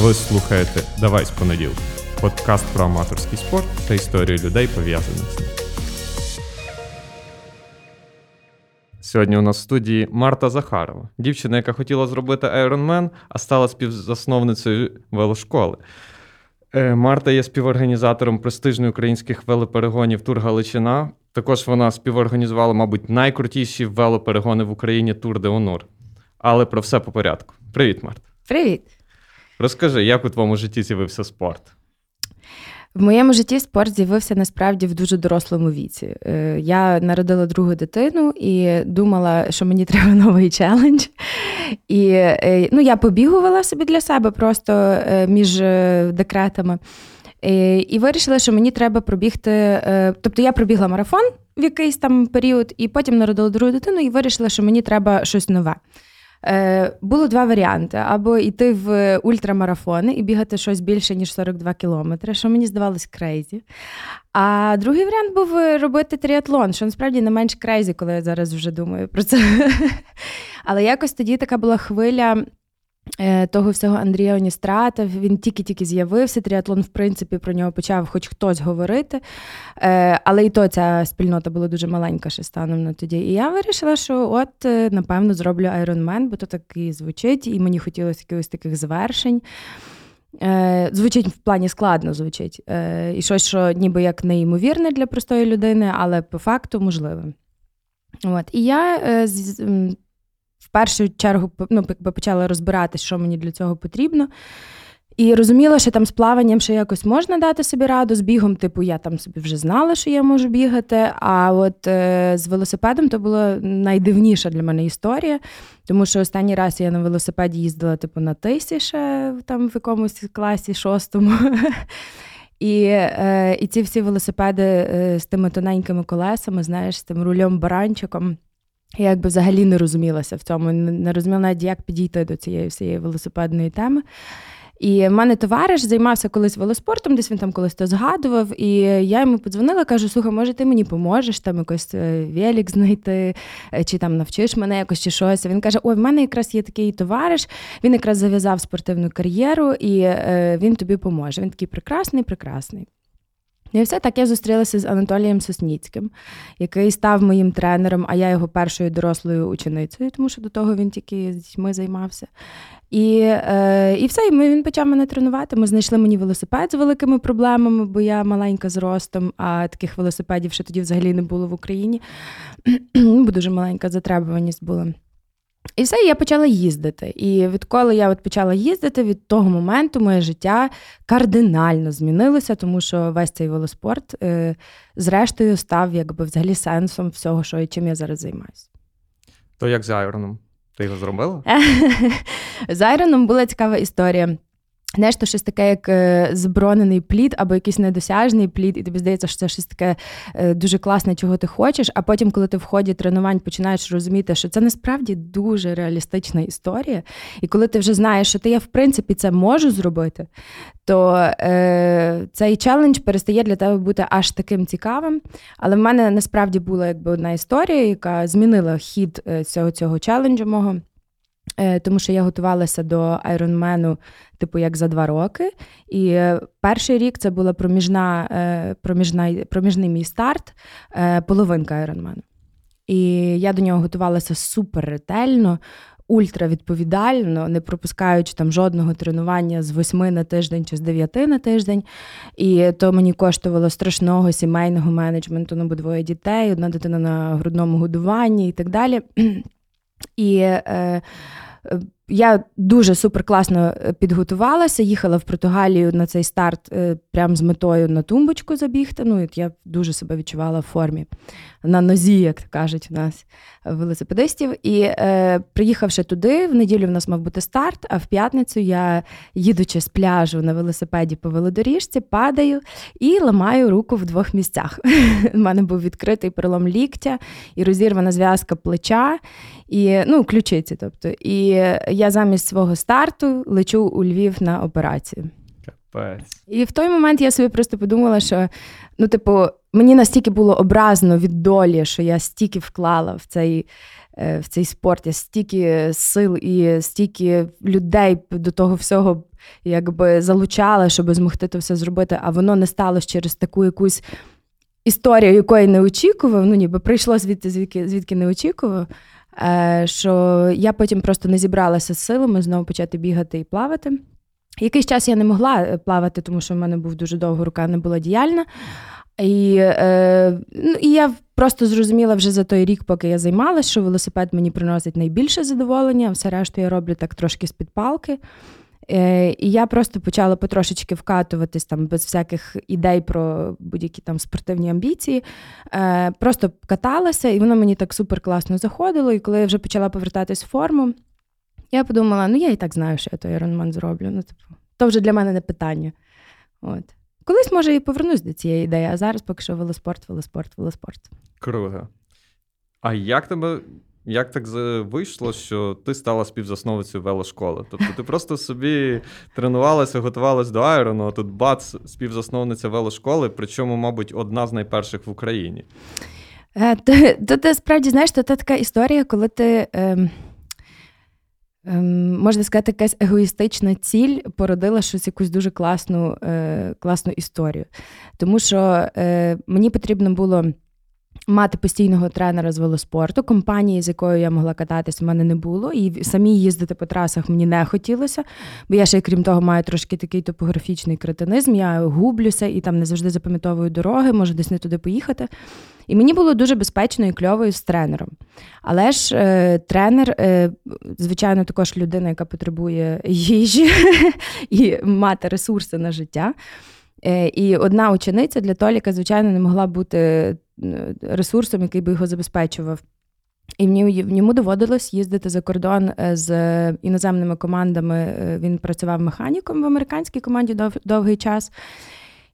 Ви слухаєте Давай з понеділка. Подкаст про аматорський спорт та історію людей, пов'язаних з ним. Сьогодні у нас в студії Марта Захарова, дівчина, яка хотіла зробити Ironman, а стала співзасновницею велошколи. Е, Марта є співорганізатором престижних українських велоперегонів Тур Галичина. Також вона співорганізувала, мабуть, найкрутіші велоперегони в Україні Тур де Онур. Але про все по порядку. Привіт, Марта. Привіт. Розкажи, як у твоєму житті з'явився спорт? В моєму житті спорт з'явився насправді в дуже дорослому віці. Е, я народила другу дитину і думала, що мені треба новий челендж. І е, ну, я побігувала собі для себе просто е, між декретами. І вирішила, що мені треба пробігти. Тобто я пробігла марафон в якийсь там період, і потім народила другу дитину, і вирішила, що мені треба щось нове. Е, Було два варіанти: або йти в ультрамарафони і бігати щось більше, ніж 42 кілометри, що мені здавалось crazy. А другий варіант був робити тріатлон, що насправді не менш crazy, коли я зараз вже думаю про це. Але якось тоді така була хвиля. Е, того всього Андрія Онистрата, він тільки-тільки з'явився. Тріатлон, в принципі, про нього почав хоч хтось говорити. Е, але і то ця спільнота була дуже маленька ще станом на тоді. І я вирішила, що от, е, напевно, зроблю Ironman, бо то так і звучить, і мені хотілося якихось таких звершень. Звучить в плані складно звучить. І щось, що ніби як неймовірне для простої людини, але по факту можливе. От. І я в першу чергу ну, почала розбиратись, що мені для цього потрібно. І розуміла, що там з плаванням ще якось можна дати собі раду, з бігом, типу, я там собі вже знала, що я можу бігати. А от е, з велосипедом то була найдивніша для мене історія, тому що останній раз я на велосипеді їздила, типу, на тисі ще там в якомусь класі шостому. І е, і ці всі велосипеди е, з тими тоненькими колесами, знаєш, з тим рульом баранчиком. Я якби взагалі не розумілася в цьому, не розуміла навіть, як підійти до цієї всієї велосипедної теми. І в мене товариш займався колись велоспортом, десь він там колись то згадував. І я йому подзвонила, кажу: слухай, може, ти мені поможеш там якось е, велик знайти, е, чи там навчиш мене якось чи щось. Він каже: Ой, в мене якраз є такий товариш, він якраз зав'язав спортивну кар'єру, і е, він тобі поможе. Він такий прекрасний, прекрасний. І все так я зустрілася з Анатолієм Сосніцьким, який став моїм тренером, а я його першою дорослою ученицею, тому що до того він тільки з дітьми займався. І е, і все, і він почав мене тренувати. Ми знайшли мені велосипед з великими проблемами, бо я маленька з ростом, а таких велосипедів ще тоді взагалі не було в Україні. бо дуже маленька затребуваність була. І все, я почала їздити. І відколи я от почала їздити, від того моменту моє життя кардинально змінилося, тому що весь цей велоспорт, е, зрештою, став якби взагалі сенсом всього, що і чим я зараз займаюся. То як з Айроном? Ти його зробила? З Айроном була цікава історія. Знаєш, то щось таке, як е, зборонений плід або якийсь недосяжний плід, і тобі здається, що це щось таке е, дуже класне, чого ти хочеш. А потім, коли ти в ході тренувань починаєш розуміти, що це насправді дуже реалістична історія. І коли ти вже знаєш, що ти я в принципі це можу зробити, то е, цей челендж перестає для тебе бути аж таким цікавим. Але в мене насправді була якби одна історія, яка змінила хід е, цього цього челенджу мого. Е, тому що я готувалася до айронмену, типу, як за два роки. І е, перший рік це була проміжна, е, проміжна, проміжний мій старт, половинка айронмену. І я до нього готувалася супер ретельно, ультравідповідально, не пропускаючи там жодного тренування з восьми на тиждень чи з дев'яти на тиждень. І то мені коштувало страшного сімейного менеджменту, ну бо двоє дітей, одна дитина на грудному годуванні і так далі. І е, я дуже супер класно е, підготувалася, їхала в Португалію на цей старт е, прямо з метою на тумбочку забігти. Ну, Я дуже себе відчувала в формі на нозі, як кажуть у нас велосипедистів. І е, приїхавши туди, в неділю в нас мав бути старт, а в п'ятницю я, їдучи з пляжу на велосипеді по велодоріжці, падаю і ламаю руку в двох місцях. У мене був відкритий перелом ліктя і розірвана зв'язка плеча, і ну, ключиці. тобто. І я замість свого старту лечу у Львів на операцію. Капець. І в той момент я собі просто подумала, що ну, типу, мені настільки було образно від долі, що я стільки вклала в цей е, в цей спорт, я стільки сил і стільки людей до того всього якби залучала, щоб змогти це все зробити, а воно не сталося через таку якусь історію, якої не очікував. Ну, ніби прийшло звідти, звідки, звідки не очікував. Е, що я потім просто не зібралася з силами знову почати бігати і плавати. Якийсь час я не могла е, плавати, тому що в мене був дуже довго рука не була діяльна. І е, ну, і я просто зрозуміла вже за той рік, поки я займалася, що велосипед мені приносить найбільше задоволення, все решту я роблю так трошки з-під палки. Е, І я просто почала потрошечки вкатуватись там без всяких ідей про будь-які там спортивні амбіції. Е, Просто каталася, і воно мені так супер класно заходило. І коли я вже почала повертатись в форму, я подумала: ну я і так знаю, що я той Ironman зроблю. Ну, типу, то вже для мене не питання. От. Колись, може, і повернусь до цієї ідеї, а зараз поки що велоспорт, велоспорт, велоспорт. Круто. А як тебе як так вийшло, що ти стала співзасновницею велошколи? Тобто ти просто собі тренувалася, готувалася до айрону, а тут бац, співзасновниця велошколи, причому, мабуть, одна з найперших в Україні. Е, то ти справді знаєш, то така історія, коли ти. Е, Можна сказати, якась егоїстична ціль породила щось якусь дуже класну е, класну історію. Тому що е, мені потрібно було Мати постійного тренера з велоспорту, компанії, з якою я могла кататись, в мене не було. І самі їздити по трасах мені не хотілося, бо я ще, крім того, маю трошки такий топографічний кретинизм. Я гублюся і там не завжди запам'ятовую дороги, можу десь не туди поїхати. І мені було дуже безпечно і кльово з тренером. Але ж е, тренер, е, звичайно, також людина, яка потребує їжі і мати ресурси на життя. Е, і одна учениця для Толіка, звичайно, не могла бути ресурсом, який би його забезпечував. І в ньому доводилось їздити за кордон е, з іноземними командами. Він працював механіком в американській команді довгий час.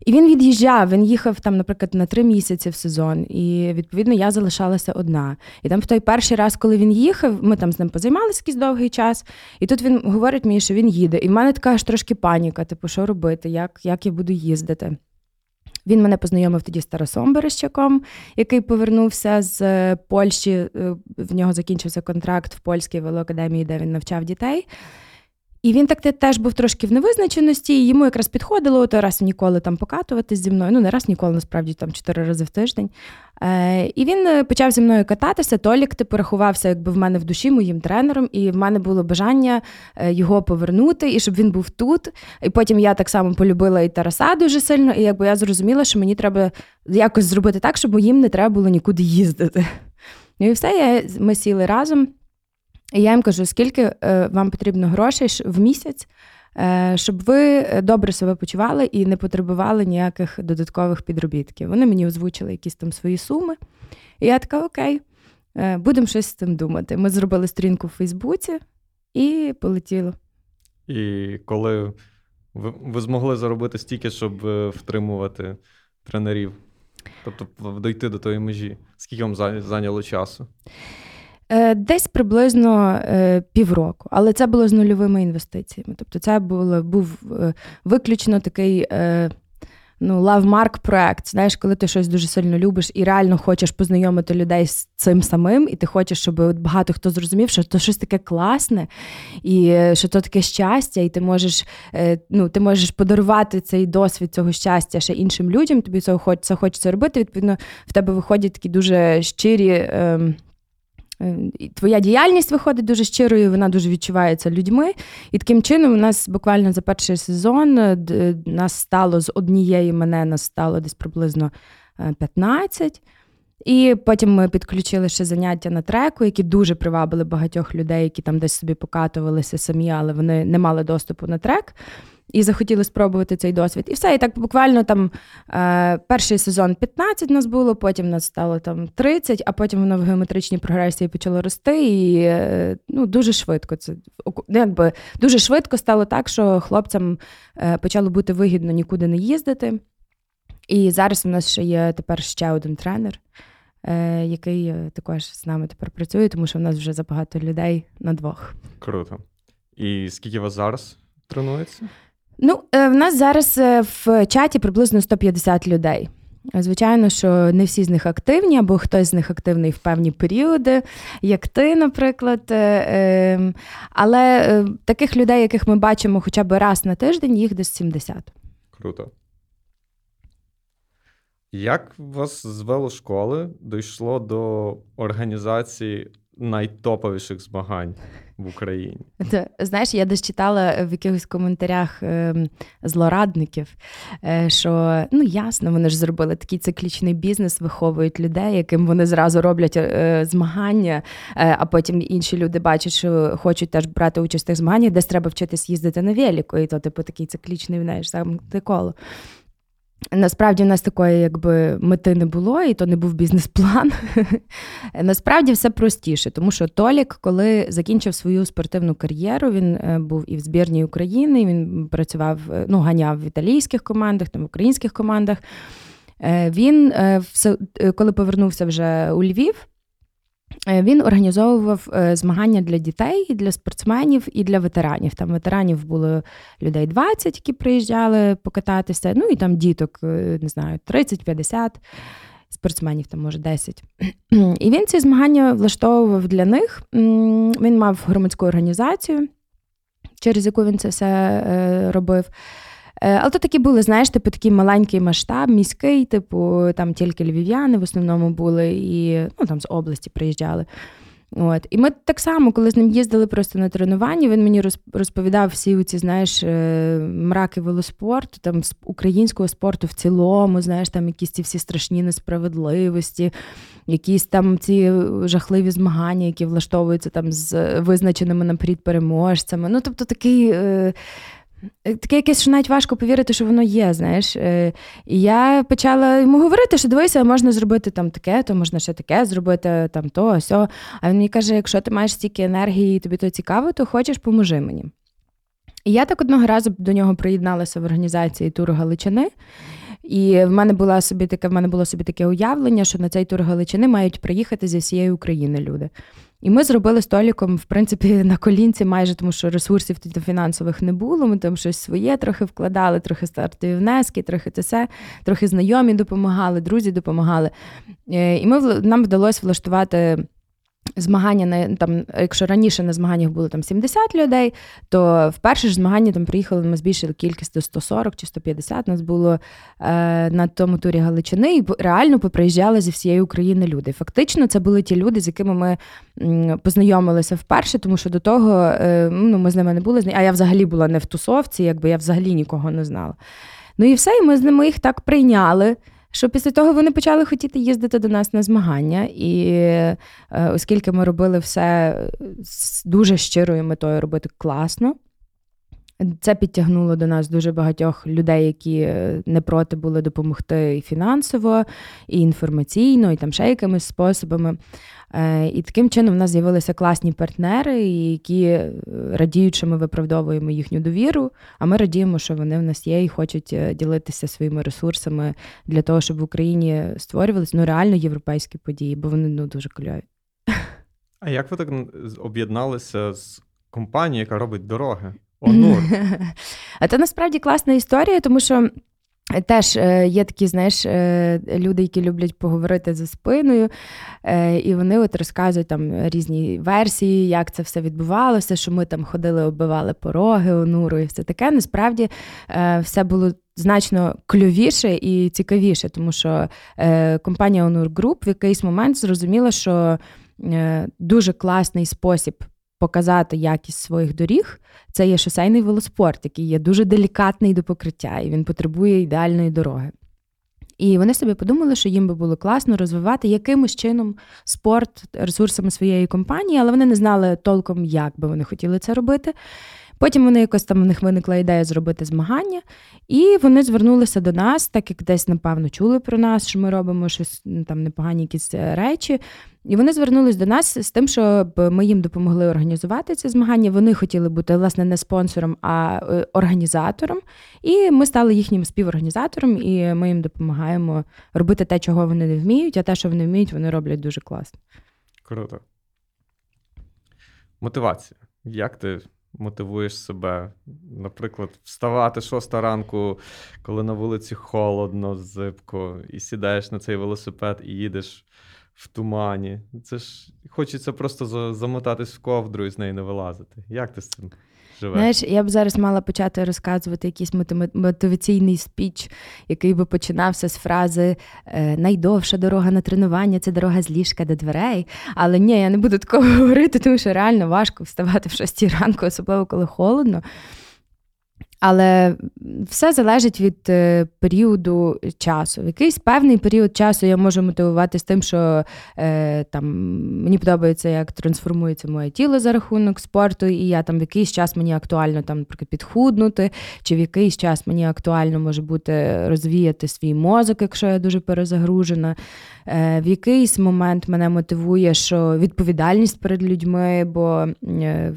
І він від'їжджав, він їхав там, наприклад, на три місяці в сезон, і відповідно я залишалася одна. І там в той перший раз, коли він їхав, ми там з ним позаймалися якийсь довгий час, і тут він говорить мені, що він їде. І в мене така аж трошки паніка, типу, що робити, як, як я буду їздити. Він мене познайомив тоді з Тарасом Берещаком, який повернувся з Польщі. Е, в нього закінчився контракт в польській велоакадемії, де він навчав дітей. І він так теж був трошки в невизначеності, і йому якраз підходило то раз ніколи там покатуватись зі мною. Ну, не раз ніколи, насправді, там чотири рази в тиждень. Е, І він е, почав зі мною кататися. Толік типу, рахувався якби в мене в душі моїм тренером, і в мене було бажання е, його повернути, і щоб він був тут. І потім я так само полюбила і Тараса дуже сильно, і якби я зрозуміла, що мені треба якось зробити так, щоб їм не треба було нікуди їздити. Ну і все, я, ми сіли разом. І я їм кажу, скільки вам потрібно грошей в місяць, щоб ви добре себе почували і не потребували ніяких додаткових підробітків. Вони мені озвучили якісь там свої суми. І я така, окей, е, будемо щось з цим думати. Ми зробили сторінку в Фейсбуці і полетіло. І коли ви, ви змогли заробити стільки, щоб втримувати тренерів, тобто дойти до тої межі, скільки вам зайняло часу? Е, десь приблизно е, півроку, але це було з нульовими інвестиціями. Тобто, це було, був е, виключно такий ну, лавмарк проект. Знаєш, коли ти щось дуже сильно любиш і реально хочеш познайомити людей з цим самим, і ти хочеш, щоб багато хто зрозумів, що це щось таке класне, і що то таке щастя, і ти можеш ну, ти можеш подарувати цей досвід цього щастя ще іншим людям. Тобі це хочеться робити. Відповідно, в тебе виходять такі дуже щирі. Е, твоя діяльність виходить дуже щирою, вона дуже відчувається людьми. І таким чином, у нас буквально за перший сезон е, нас стало з однієї мене нас стало десь приблизно 15. Е, і потім ми підключили ще заняття на треку, які дуже привабили багатьох людей, які там десь собі покатувалися самі, але вони не мали доступу на трек і захотіли спробувати цей досвід. І все. І так буквально там е, перший сезон 15 нас було, потім нас стало там 30, а потім воно в геометричній прогресії почало рости. І е, ну, дуже швидко це ну, якби дуже швидко стало так, що хлопцям е, почало бути вигідно нікуди не їздити. І зараз у нас ще є тепер ще один тренер. Який також з нами тепер працює, тому що в нас вже забагато людей на двох. Круто. І скільки вас зараз тренується? Ну, в нас зараз в чаті приблизно 150 людей. Звичайно, що не всі з них активні, або хтось з них активний в певні періоди, як ти, наприклад. Ем, але таких людей, яких ми бачимо хоча б раз на тиждень, їх десь 70. Круто. Як вас з велошколи дійшло до організації найтоповіших змагань в Україні? Знаєш, я десь читала в якихось коментарях е, злорадників, е, що ну ясно, вони ж зробили такий циклічний бізнес, виховують людей, яким вони зразу роблять е, змагання, а потім інші люди бачать, що хочуть теж брати участь в тих змаганнях, десь треба вчитись їздити на велику, і то, типу, такий циклічний знаєш, сам коло. Насправді в нас такої якби мети не було, і то не був бізнес-план. Насправді все простіше, тому що Толік, коли закінчив свою спортивну кар'єру, він е, був і в збірній України, він працював, е, ну, ганяв в італійських командах, там в українських командах. Е, він все, коли повернувся вже у Львів, він організовував е, змагання для дітей, для спортсменів і для ветеранів. Там ветеранів було людей 20, які приїжджали покататися. Ну і там діток, е, не знаю, 30-50, спортсменів там, може, 10. І він ці змагання влаштовував для них. Він мав громадську організацію, через яку він це все робив. Е, але то такі були, знаєш, типу такий маленький масштаб, міський, типу, там тільки львів'яни в основному були, і ну, там з області приїжджали. От. І ми так само, коли з ним їздили просто на тренування, він мені розповідав всі ці, знаєш, е, мраки велоспорту, там українського спорту в цілому, знаєш, там якісь ці всі страшні несправедливості, якісь там ці жахливі змагання, які влаштовуються там з визначеними наперед переможцями. Ну, тобто такий. Е, таке якесь, що навіть важко повірити, що воно є, знаєш. Е, і я почала йому говорити, що дивися, можна зробити там таке, то можна ще таке зробити, там то, сьо. А він мені каже: якщо ти маєш стільки енергії і тобі то цікаво, то хочеш, поможи мені. І я так одного разу до нього приєдналася в організації Туру Галичини. І в мене була собі таке, в мене було собі таке уявлення, що на цей тур Галичини мають приїхати зі всієї України люди. І ми зробили століком, в принципі, на колінці майже, тому що ресурсів тоді фінансових не було. Ми там щось своє трохи вкладали, трохи стартові внески, трохи це все, трохи знайомі допомагали, друзі допомагали. Е, і ми нам вдалося влаштувати Змагання на там, якщо раніше на змаганнях було там 70 людей, то в перше ж змагання там приїхали ми збільшили кількість до 140 чи 150 нас було е, на тому турі Галичини, і реально поприїжджали зі всієї України люди. Фактично, це були ті люди, з якими ми познайомилися вперше, тому що до того е, ну, ми з ними не були, а я взагалі була не в тусовці, якби я взагалі нікого не знала. Ну і все, і ми з ними їх так прийняли що після того вони почали хотіти їздити до нас на змагання, і е, оскільки ми робили все з дуже щирою метою робити класно. Це підтягнуло до нас дуже багатьох людей, які е, не проти були допомогти і фінансово, і інформаційно, і там ще якимись способами. Е, і таким чином в нас з'явилися класні партнери, які е, радіють, що ми виправдовуємо їхню довіру. А ми радіємо, що вони в нас є і хочуть ділитися своїми ресурсами для того, щоб в Україні створювалися ну реально європейські події, бо вони ну дуже кльові. А як ви так об'єдналися з компанією, яка робить дороги? Онур. А це насправді класна історія, тому що. Теж е, є такі, знаєш, е, люди, які люблять поговорити за спиною, е, і вони от розказують там різні версії, як це все відбувалося, що ми там ходили, оббивали пороги онуру і все таке. Насправді все було значно кльовіше і цікавіше, тому що компанія Onur Group в якийсь момент зрозуміла, що дуже класний спосіб показати якість своїх доріг, це є шосейний велоспорт, який є дуже делікатний до покриття, і він потребує ідеальної дороги. І вони собі подумали, що їм би було класно розвивати якимось чином спорт ресурсами своєї компанії, але вони не знали толком, як би вони хотіли це робити. Потім вони якось там у них виникла ідея зробити змагання, і вони звернулися до нас, так як десь, напевно, чули про нас, що ми робимо щось там непогані якісь е, речі. І вони звернулись до нас з тим, щоб ми їм допомогли організувати ці змагання. Вони хотіли бути власне не спонсором, а е, організатором. І ми стали їхнім співорганізатором, і ми їм допомагаємо робити те, чого вони не вміють, а те, що вони вміють, вони роблять дуже класно. Круто. Мотивація. Як ти мотивуєш себе наприклад, вставати шоста ранку, коли на вулиці холодно, зипко, і сідаєш на цей велосипед і їдеш в тумані. Це ж хочеться просто замотатись в ковдру і з неї не вилазити. Як ти з цим? Живе. Знаєш, я б зараз мала почати розказувати якийсь мотиваційний спіч, який би починався з фрази «Е, Найдовша дорога на тренування це дорога з ліжка до дверей. Але ні, я не буду такого говорити, тому що реально важко вставати в 6 ранку, особливо коли холодно. Але все залежить від е, періоду часу. В якийсь певний період часу я можу мотивувати з тим, що е, там мені подобається, як трансформується моє тіло за рахунок спорту, і я там в якийсь час мені актуально там, наприклад, підхуднути, чи в якийсь час мені актуально може бути розвіяти свій мозок, якщо я дуже перезагружена. Е, В якийсь момент мене мотивує, що відповідальність перед людьми, бо е,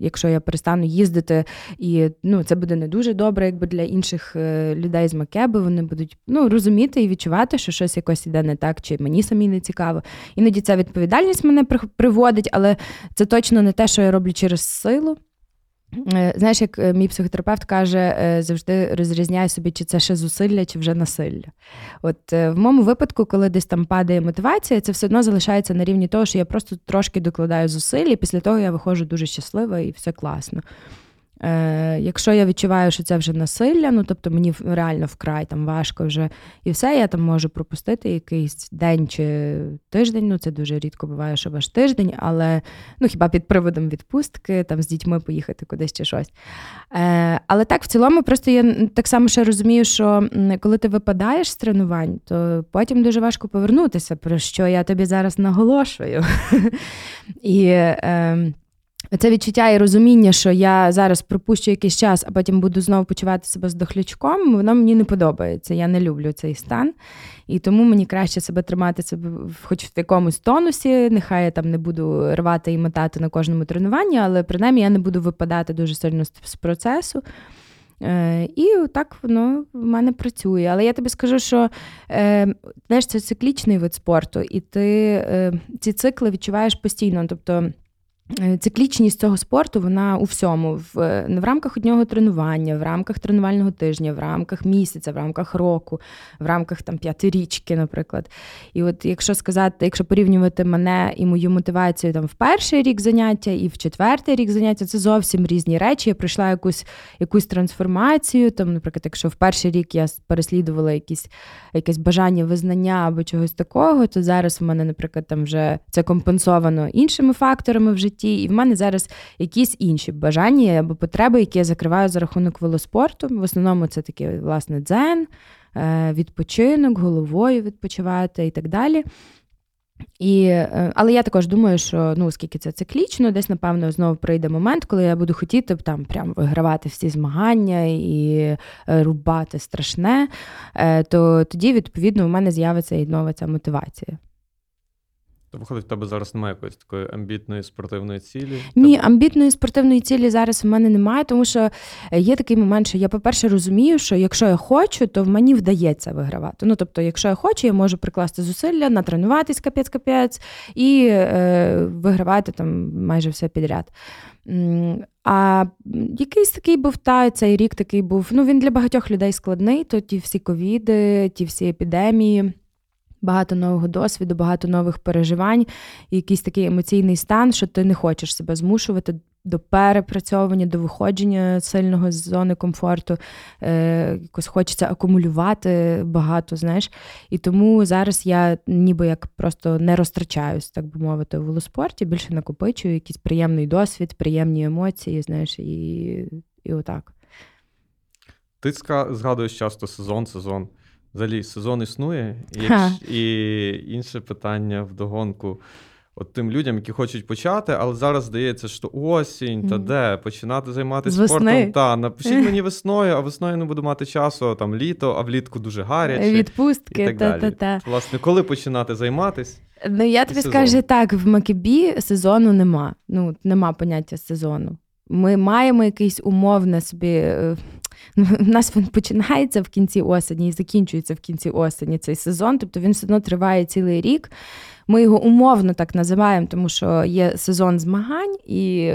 якщо я перестану їздити і ну це буде не дуже добре, якби для інших е, людей з Макеби. Вони будуть ну, розуміти і відчувати, що щось якось іде не так, чи мені самі не цікаво. Іноді ця відповідальність мене приводить, але це точно не те, що я роблю через силу. Е, знаєш, як е, мій психотерапевт каже, завжди розрізняє собі, чи це ще зусилля, чи вже насилля. От в моєму випадку, коли десь там падає мотивація, це все одно залишається на рівні того, що я просто трошки докладаю зусиль, і після того я виходжу дуже щаслива і все класно. Е, Якщо я відчуваю, що це вже насилля, ну тобто мені реально вкрай там важко вже і все, я там можу пропустити якийсь день чи тиждень. Ну це дуже рідко буває, що ваш тиждень, але ну хіба під приводом відпустки, там з дітьми поїхати кудись чи щось. Е, Але так, в цілому, просто я так само ще розумію, що коли ти випадаєш з тренувань, то потім дуже важко повернутися, про що я тобі зараз наголошую. І е, це відчуття і розуміння, що я зараз пропущу якийсь час, а потім буду знову почувати себе з дохлячком, воно мені не подобається. Я не люблю цей стан. І тому мені краще себе тримати себе хоч в якомусь тонусі. Нехай я там не буду рвати і мотати на кожному тренуванні, але принаймні я не буду випадати дуже сильно з процесу. Е, І так воно в мене працює. Але я тобі скажу, що е, знаєш, це циклічний вид спорту, і ти е, ці цикли відчуваєш постійно. Тобто. Е, циклічність цього спорту вона у всьому, в, в рамках одного тренування, в рамках тренувального тижня, в рамках місяця, в рамках року, в рамках там п'ятирічки, наприклад. І от якщо сказати, якщо порівнювати мене і мою мотивацію там в перший рік заняття і в четвертий рік заняття, це зовсім різні речі. Я пройшла якусь якусь трансформацію. Там, наприклад, якщо в перший рік я переслідувала якісь якесь бажання визнання або чогось такого, то зараз в мене, наприклад, там вже це компенсовано іншими факторами в житті житті, і в мене зараз якісь інші бажання або потреби, які я закриваю за рахунок велоспорту. В основному це такі, власне, дзен, е, відпочинок, головою відпочивати і так далі. І, е, Але я також думаю, що ну, оскільки це циклічно, десь, напевно, знову прийде момент, коли я буду хотіти там прям вигравати всі змагання і е, рубати страшне, то тоді, відповідно, у мене з'явиться і нова ця мотивація. То виходить, в тебе зараз немає якоїсь такої амбітної спортивної цілі? Ні, амбітної спортивної цілі зараз в мене немає, тому що є такий момент, що я, по-перше, розумію, що якщо я хочу, то в мені вдається вигравати. Ну, тобто, якщо я хочу, я можу прикласти зусилля, натренуватись капець-капець і е, вигравати там майже все підряд. А якийсь такий був та цей рік такий був. Ну він для багатьох людей складний, то ті всі ковіди, ті всі епідемії багато нового досвіду, багато нових переживань, і якийсь такий емоційний стан, що ти не хочеш себе змушувати до перепрацьовування, до виходження сильного з зони комфорту. Е, Якось хочеться акумулювати багато, знаєш. І тому зараз я ніби як просто не розтрачаюсь, так би мовити, у велоспорті, більше накопичую якийсь приємний досвід, приємні емоції, знаєш, і, і отак. Ти згадуєш часто сезон, сезон. Взагалі, сезон існує, і, якщо, і інше питання вдогонку. От тим людям, які хочуть почати, але зараз здається, що осінь, та де починати займатися спортом. Та напишіть мені весною, а весною не буду мати часу, там літо, а влітку дуже гаряче. Відпустки, і так та, далі. та, та. Власне, коли починати займатися? Ну я тобі скажу так: в Макебі сезону нема. Ну, нема поняття сезону. Ми маємо якийсь умовне собі. Е, Ну, у нас він починається в кінці осені і закінчується в кінці осені цей сезон, тобто він все одно триває цілий рік. Ми його умовно так називаємо, тому що є сезон змагань, і,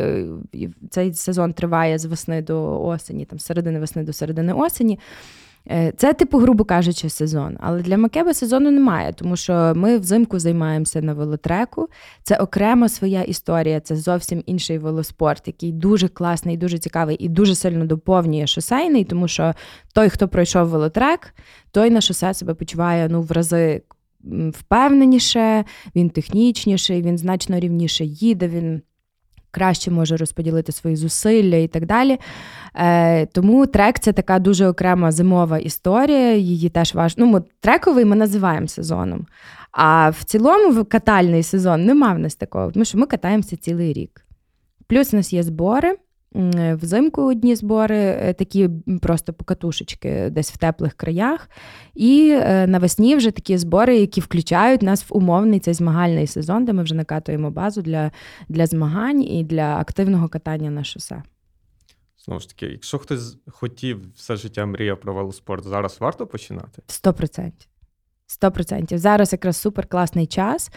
цей сезон триває з весни до осені, там середини весни до середини осені. Е, це, типу, грубо кажучи, сезон. Але для Макеба сезону немає, тому що ми взимку займаємося на велотреку. Це окрема своя історія, це зовсім інший велоспорт, який дуже класний, дуже цікавий і дуже сильно доповнює шосейний, тому що той, хто пройшов велотрек, той на шосе себе почуває ну, в рази впевненіше, він технічніший, він значно рівніше їде. він краще може розподілити свої зусилля і так далі. Е, Тому трек це така дуже окрема зимова історія. Її теж важко. Ну, трековий ми називаємо сезоном. А в цілому катальний сезон нема в нас такого, тому що ми катаємося цілий рік. Плюс у нас є збори. Взимку одні збори, е, такі просто покатушечки десь в теплих краях. І е, навесні вже такі збори, які включають нас в умовний цей змагальний сезон, де ми вже накатуємо базу для, для змагань і для активного катання на шосе. Знову ж таки, якщо хтось хотів все життя мріяв про велоспорт, зараз варто починати? Сто процентів. Сто процентів. Зараз якраз супер класний час,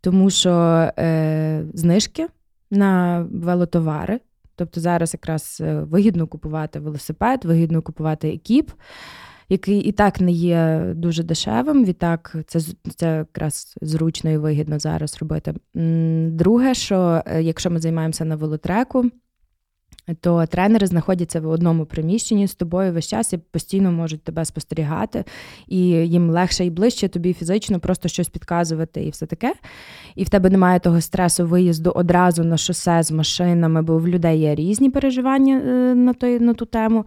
тому що е, знижки на велотовари. Тобто зараз якраз е, вигідно купувати велосипед, вигідно купувати екіп, який і так не є дуже дешевим. Відтак це це якраз зручно і вигідно зараз робити. Друге, що е, якщо ми займаємося на велотреку, то тренери знаходяться в одному приміщенні з тобою весь час і постійно можуть тебе спостерігати, і їм легше і ближче тобі фізично просто щось підказувати і все таке. І в тебе немає того стресу виїзду одразу на шосе з машинами, бо в людей є різні переживання е, на той, на ту тему.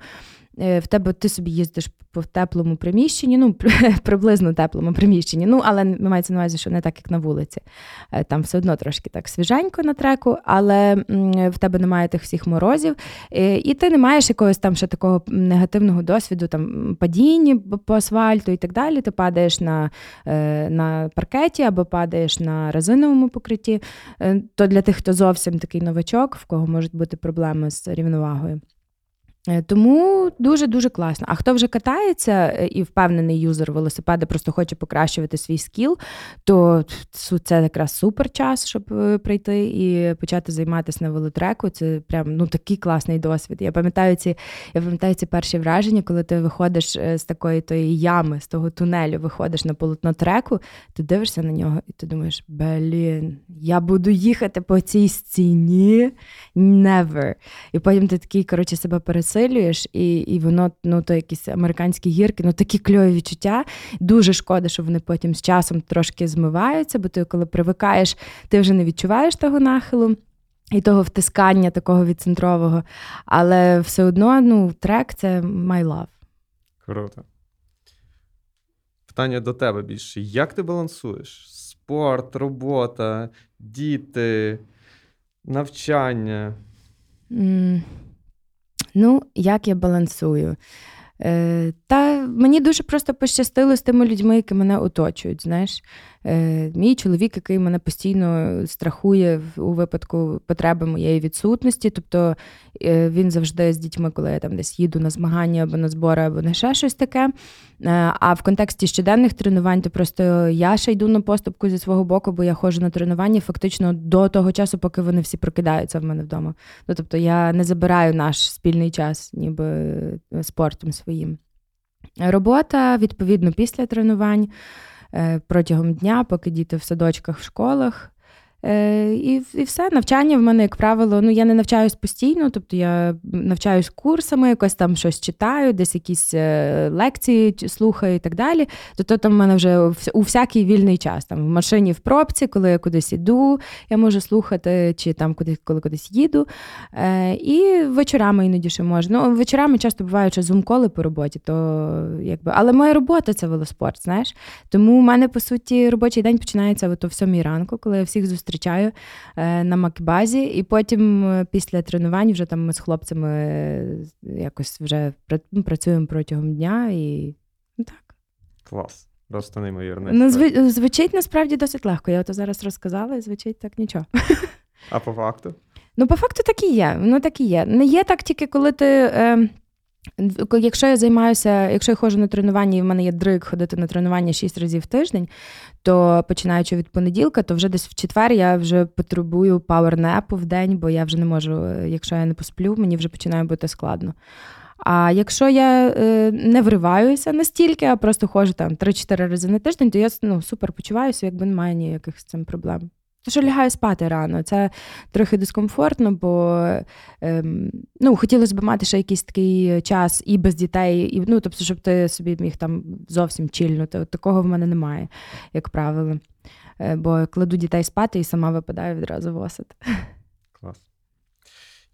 Е, в тебе ти собі їздиш по теплому приміщенні, ну приблизно теплому приміщенні. Ну, але мається на увазі, що не так, як на вулиці. Е, там все одно трошки так свіженько на треку, але в тебе немає тих всіх морозів, е, і ти не маєш якогось там ще такого негативного досвіду, там падіння по асфальту і так далі. Ти падаєш на, на паркеті або падаєш на резиновому покритті. То для тих, хто зовсім такий новачок, в кого можуть бути проблеми з рівновагою. Е, тому дуже-дуже класно. А хто вже катається е, і впевнений юзер велосипеда, просто хоче покращувати свій скіл, то це якраз супер час, щоб е, прийти і почати займатися на велотреку. Це прям ну такий класний досвід. Я пам'ятаю ці, я пам'ятаю ці перші враження, коли ти виходиш з такої тої ями, з того тунелю, виходиш на полотно треку, ти дивишся на нього, і ти думаєш, блін, я буду їхати по цій стіні. Never. І потім ти такий, коротше, себе пересилюєш підсилюєш, і і воно ну, то якісь американські гірки, ну такі кльові відчуття. Дуже шкода, що вони потім з часом трошки змиваються, бо ти, коли привикаєш, ти вже не відчуваєш того нахилу. І того втискання такого відцентрового. Але все одно ну, трек це my love. Круто. Питання до тебе більше. Як ти балансуєш? Спорт, робота, діти, навчання? Ну, як я балансую? Е, Та мені дуже просто пощастило з тими людьми, які мене оточують. знаєш. Е, Мій чоловік, який мене постійно страхує у випадку потреби моєї відсутності. Тобто е, він завжди з дітьми, коли я там десь їду на змагання або на збори, або на ще щось таке. Е, а в контексті щоденних тренувань, то просто я ще йду на поступку зі свого боку, бо я ходжу на тренування фактично до того часу, поки вони всі прокидаються в мене вдома. Ну, Тобто я не забираю наш спільний час, ніби спортом своїм. Робота, відповідно, після тренувань. Е, протягом дня, поки діти в садочках, в школах. Е, і і все, навчання в мене, як правило, ну я не навчаюсь постійно, тобто я навчаюсь курсами, якось там щось читаю, десь якісь е, лекції слухаю і так далі. Тобто там в мене вже у всякий вільний час. Там В машині в пробці, коли я кудись іду, я можу слухати, чи там куди, коли кудись їду. Е, І вечорами іноді ще можна. Ну, вечорами часто бувають що зум-коли по роботі, то якби. Але моя робота це велоспорт, знаєш. Тому в мене, по суті, робочий день починається о 7 ранку, коли я всіх зустрічаю зустрічаю е, на Макбазі, і потім е, після тренувань вже там ми з хлопцями е, якось вже ну, працюємо протягом дня і ну, так. Клас. Просто неймовірно. Ну, зв... Звучить насправді досить легко. Я то зараз розказала, і звучить так нічого. А по факту? Ну, по факту так і є. Ну, так і є. Не є так тільки, коли ти. Е... Якщо я займаюся, якщо я ходжу на тренування, і в мене є дрик ходити на тренування 6 разів в тиждень, то починаючи від понеділка, то вже десь в четвер я вже потребую пауернепу в день, бо я вже не можу, якщо я не посплю, мені вже починає бути складно. А якщо я е, не вриваюся настільки, а просто ходжу там 3-4 рази на тиждень, то я ну, супер почуваюся, якби немає ніяких з цим проблем. Що лягаю спати рано. Це трохи дискомфортно, бо ем, ну, хотілося б мати ще якийсь такий час і без дітей, і ну, тобто, щоб ти собі міг там зовсім чільнути. Такого в мене немає, як правило. Е, бо кладу дітей спати і сама випадаю відразу в осад. Клас.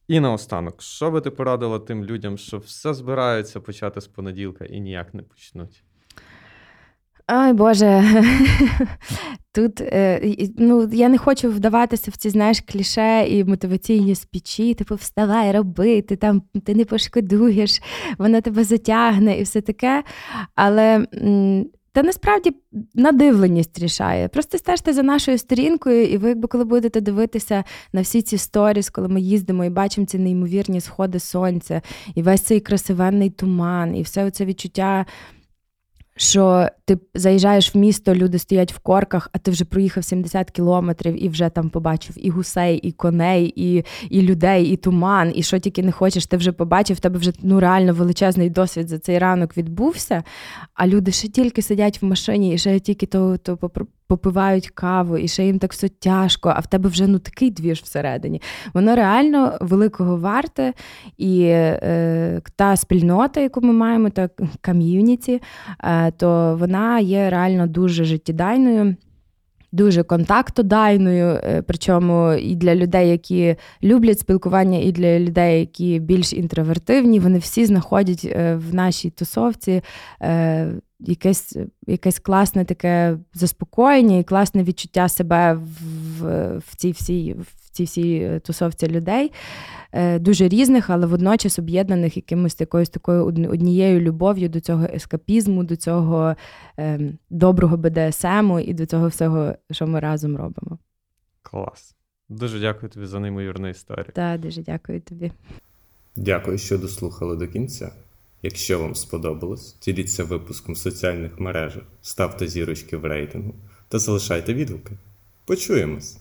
І наостанок, що би ти порадила тим людям, що все збираються почати з понеділка і ніяк не почнуть? Ой, Боже, тут е, ну, я не хочу вдаватися в ці знаєш, кліше і мотиваційні спічі, типу, вставай, роби, ти там ти не пошкодуєш, вона тебе затягне і все таке. Але та насправді надивленість рішає. Просто стежте за нашою сторінкою, і ви, якби коли будете дивитися на всі ці сторіс, коли ми їздимо і бачимо ці неймовірні сходи сонця, і весь цей красивенний туман, і все це відчуття що ти заїжджаєш в місто, люди стоять в корках, а ти вже проїхав 70 кілометрів і вже там побачив і гусей, і коней, і і людей, і туман, і що тільки не хочеш, ти вже побачив, в тебе вже ну реально величезний досвід за цей ранок відбувся. А люди ще тільки сидять в машині, і ще тільки то, то попивають каву, і ще їм так все тяжко, а в тебе вже ну такий двіж всередині. Воно реально великого варте. І е, та спільнота, яку ми маємо, та ком'юніті, е, то вона є реально дуже життєдайною. Дуже контактодайною, е, причому і для людей, які люблять спілкування, і для людей, які більш інтровертивні, вони всі знаходять е, в нашій тусовці е, якесь якесь класне таке заспокоєння і класне відчуття себе в, в цій всій в цій всій тусовці людей, е, дуже різних, але водночас об'єднаних якимось якоюсь такою однією любов'ю до цього ескапізму, до цього е, доброго БДСМу і до цього всього, що ми разом робимо. Клас. Дуже дякую тобі за неймовірну історію. Так, дуже дякую тобі. Дякую, що дослухали до кінця. Якщо вам сподобалось, діліться випуском в соціальних мережах, ставте зірочки в рейтингу та залишайте відгуки. Почуємось!